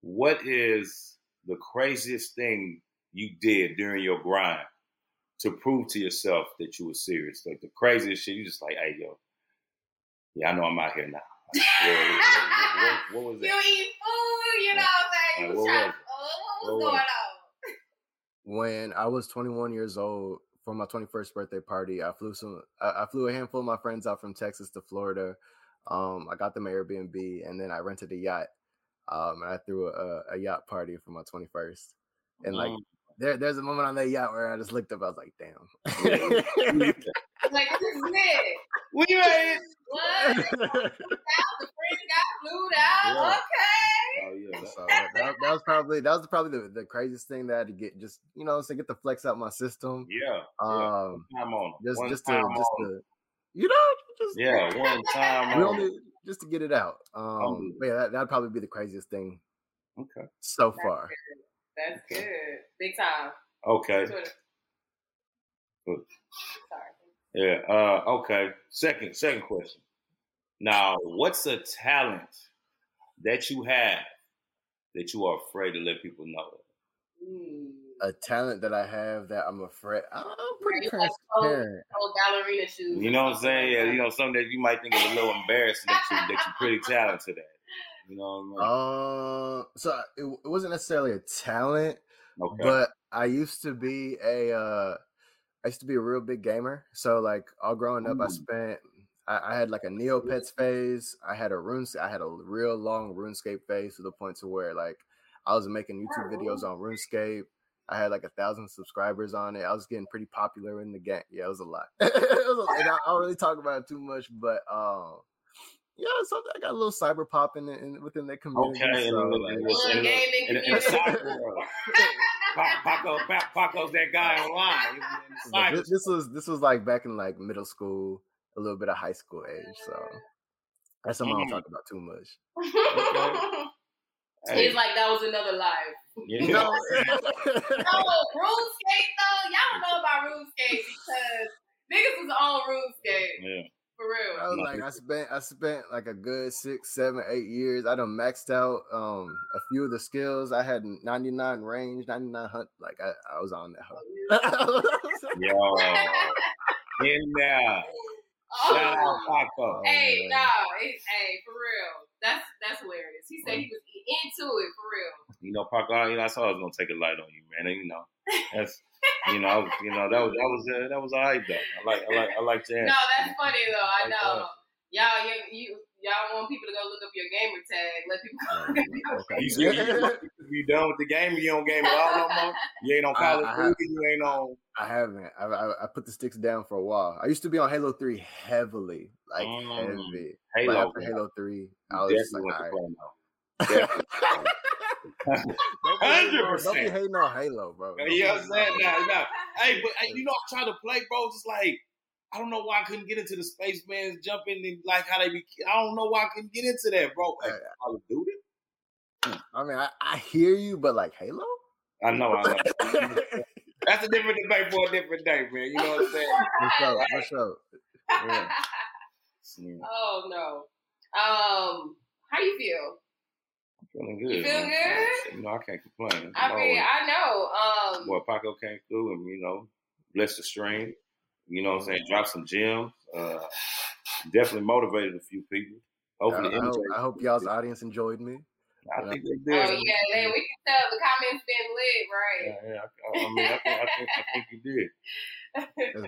what is the craziest thing you did during your grind to prove to yourself that you were serious? Like the craziest shit, you just like, hey yo, yeah, I know I'm out here now. Like, what, what- what- what was [LAUGHS] You eat food, you know what I'm saying? All You was trying to, What what was was going on? when I was 21 years old for my 21st birthday party, I flew some. I, I flew a handful of my friends out from Texas to Florida. Um, I got them an Airbnb, and then I rented a yacht. Um, and I threw a, a yacht party for my 21st. And like, Mm. there, there's a moment on that yacht where I just looked up. I was like, damn. [LAUGHS] [LAUGHS] Like, [LAUGHS] this is it. we made it. What? The friends got flued out. Yeah. Okay. Oh yeah, so that, that, that was probably that was probably the, the craziest thing that I had to get just you know to get the flex out my system. yeah. Um, Time on 'em. just One just to time just on 'em. to you know just yeah, one time. [LAUGHS] we on 'em. only just to get it out. Um, but yeah, that, that'd probably be the craziest thing Okay. so That's far. good. That's good. Big time. Okay. Sorry. Yeah. Uh, okay. Second, second question. Now, what's a talent that you have that you are afraid to let people know? Mm. A talent that I have that I'm afraid I'm pretty you like those- transparent. Oh, ballerina shoes. You know what I'm saying? Yeah, you know, something that you might think is a little embarrassing that you that you're pretty talented at. You know what Um, so it, it wasn't necessarily a talent, Okay. but I used to be a uh, I used to be a real big gamer. So like all growing up, I spent I, I had like a Neopets phase. I had a rune. I had a real long RuneScape phase to the point to where like I was making YouTube videos on RuneScape. I had like a thousand subscribers on it. I was getting pretty popular in the game. Yeah, it was a lot. [LAUGHS] it was a, and I, I don't really talk about it too much, but um, yeah, so I got a little cyber pop in, in within that community. Okay, so, then- like, and Little in the- gaming in the- in community. cyber world. [LAUGHS] Paakow, Paakow's that guy online. In the this, this was this was like back in like middle school, a little bit of high school age. So that's something I don't talk about too much. [LAUGHS] Hey, He's like, that was another life. you [LAUGHS] No. know, [LAUGHS] No, RuneScape though, y'all don't know about RuneScape because niggas was on RuneScape yeah. for real. I was like, I spent I spent like a good six, seven, eight years. I done maxed out um a few of the skills. I had 99 range, 99 hunt. Like I, I was on that hunt. Yo, in there. Shout out Paakow. Hey, Oh, no, it's, hey, for real. That's that's hilarious. He said he was into it for real. You know, Paakow. You know, I saw I was gonna take a light on you, man. And, you know, that's you know, you know that was that was uh, that was alright though. I like I like I like to No, that's funny though. I Like know. that. Y'all, you, you, y'all want people to go look up your gamer tag. Let people. okay. You, you, you, [LAUGHS] you done with the game? You don't game at all no more. [LAUGHS] You ain't on Call of I Duty. You ain't on. I haven't. I, I I put the sticks down for a while. I used to be on Halo Three heavily, like Mm. heavy. Halo, But after man. Halo Three, I You was just definitely like, went to all play now. right. [LAUGHS] Don't be hating on- Don't be hating on Halo, bro. Don't You know what I'm saying? hating on Nah, nah. Hey, but hey, you know, I'm trying to play, bro. Just like I don't know why I couldn't get into the spaceman's jumping and like how they be. I don't know why I couldn't get into that, bro. Like, Hey. Call of Duty. I mean, I, I hear you, but like Halo. I know. I know. [LAUGHS] That's a different debate for a different day, man. You know what I'm saying? For sure, for sure. Yeah. Yeah, oh no. Um, how you feel? I'm feeling good. You feel man. good? You know, I can't complain. I No, mean, I know. Um, well, Paakow came through and you know, blessed the stream. You know what I'm saying? Drop some gems. Uh, definitely motivated a few people. I, Hopefully, I hope, I hope y'all's people. audience enjoyed me. I think they did. oh did. yeah, they, we can tell the comments been lit, right? Yeah, yeah. I, I mean, I think, I think, I think you did. [LAUGHS]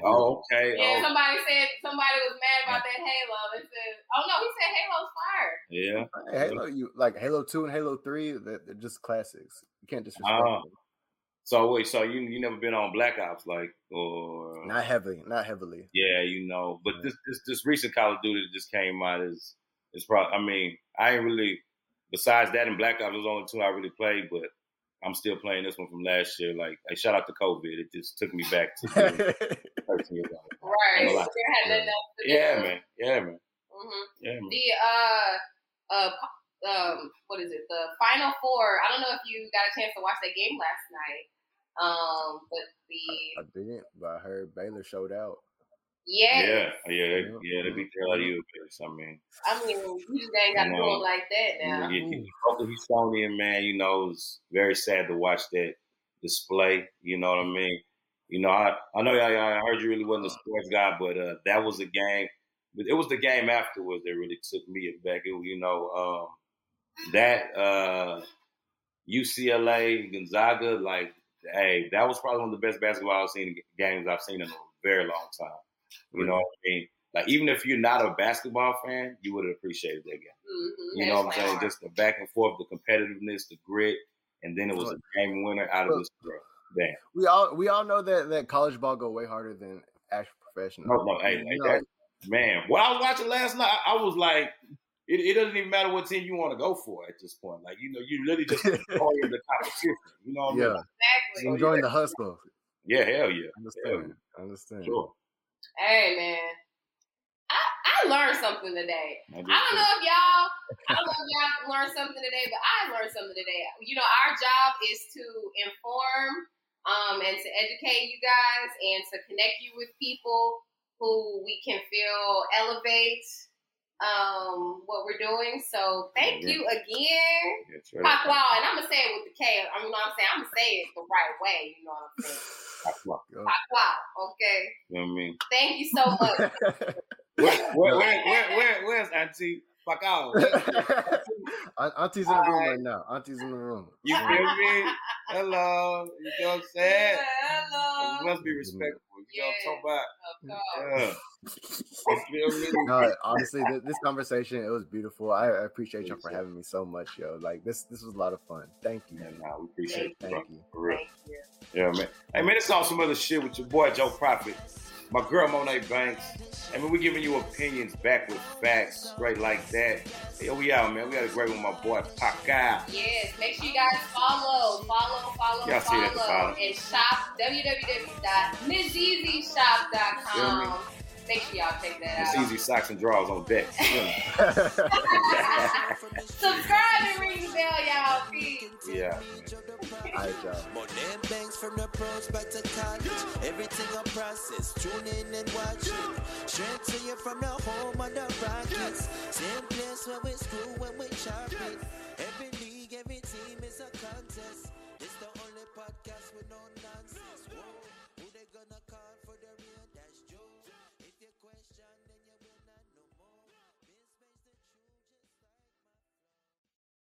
Oh, okay. Yeah, Oh, somebody said somebody was mad about that Halo. They said, "Oh no, he said Halo's fire." yeah. Halo, you like Halo Two and Halo Three? They're, they're just classics. You can't disrespect Ah. Them. So wait, so you you never been on Black Ops like or Not heavily, not heavily. yeah, you know. But this this this recent Call of Duty that just came out is is probably. I mean, I ain't really. Besides that and Black Ops was only two I really played, but I'm still playing this one from last year. Like, hey, shout out to COVID. It just took me back to [LAUGHS] 13 years old. Right. Ain't There gonna lie. had nothing else to do. Yeah, man. Yeah, man. hmm Yeah, man. The uh uh po- um what is it? The Final Four. I don't know if you got a chance to watch that game last night. Um, but the I didn't, but I heard Baylor showed out. yes, Yeah, yeah, they, Yeah. yeah. They beat the hell out of you. I mean, I mean, you just ain't got to do No. them like that now. Yeah, he, he, he's Sony, man. You know, it was very sad to watch that display. You know what I mean? You know, I I know I, I heard you really wasn't a sports guy, but uh, that was a game. But it was the game afterwards that really took me back. It, you know, um, that uh, UCLA Gonzaga, like, hey, that was probably one of the best basketball I've seen games I've seen in a very long time. You know what I mean? Like, even if you're not a basketball fan, you would have appreciated that game. Mm-hmm. You know what I'm saying? Just the back and forth, the competitiveness, the grit, and then it was a game winner out of this girl. Damn. We all we all know that that college ball go way harder than actual professional. No, no, hey, hey, know, that, man. What I was watching last night, I was like, it, it doesn't even matter what team you want to go for at this point. Like, you know, you literally just [LAUGHS] enjoying the competition. You know what I yeah, mean? Exactly. enjoying the hustle. Yeah, hell yeah. I understand. I understand. Sure. Hey man, I I learned something today. I, I don't know if y'all, I don't know if y'all learned something today, but I learned something today. You know, our job is to inform, um, and to educate you guys and to connect you with people who we can feel elevate, um, what we're doing. So thank Yeah. you again, That's right. Wow, and I'm gonna say it with the K. I mean, what I'm saying, I'm gonna say it the right way. You know what I'm saying? Pop Wow. Yo. Pop Wow, okay. You know what I mean? Thank you so much. Where, [LAUGHS] where, where, where, where, where's Auntie? Fuck out. [LAUGHS] Auntie's in the room right now. Auntie's in the room. You feel me? Hello. You know what I'm saying? Yeah, hello. You must be respectful. You know what I'm talking about? Of. Yeah. You feel me? [LAUGHS] No, honestly, th- this conversation it was beautiful. I, I appreciate y'all for having me so much, yo. Like this, this was a lot of fun. Thank you. Yeah, nah, we appreciate it, bro. Thank you. For real. Thank you. Yeah, man. Hey, man, it's on some other shit with your boy Joe Prophet. My girl Monet Banks. I mean, we giving you opinions back with facts, straight like that. Yo, we out, man. We got a great one, with my boy Paakow. Yes, make sure you guys follow, follow, follow, Y'all see it follow, and shop www.mizizishop.com. Make sure y'all check that It's out. easy socks and drawers on deck. [LAUGHS] Subscribe and ring the bell, y'all. Peace. yeah. All right, y'all. But them banks from the pros back to college. Everything a process. Tune in and watch it. Straight to you from the home of the Rockets. Same place where we screw when we chop it. Every league, every team is a contest. This the only podcast with no nonsense.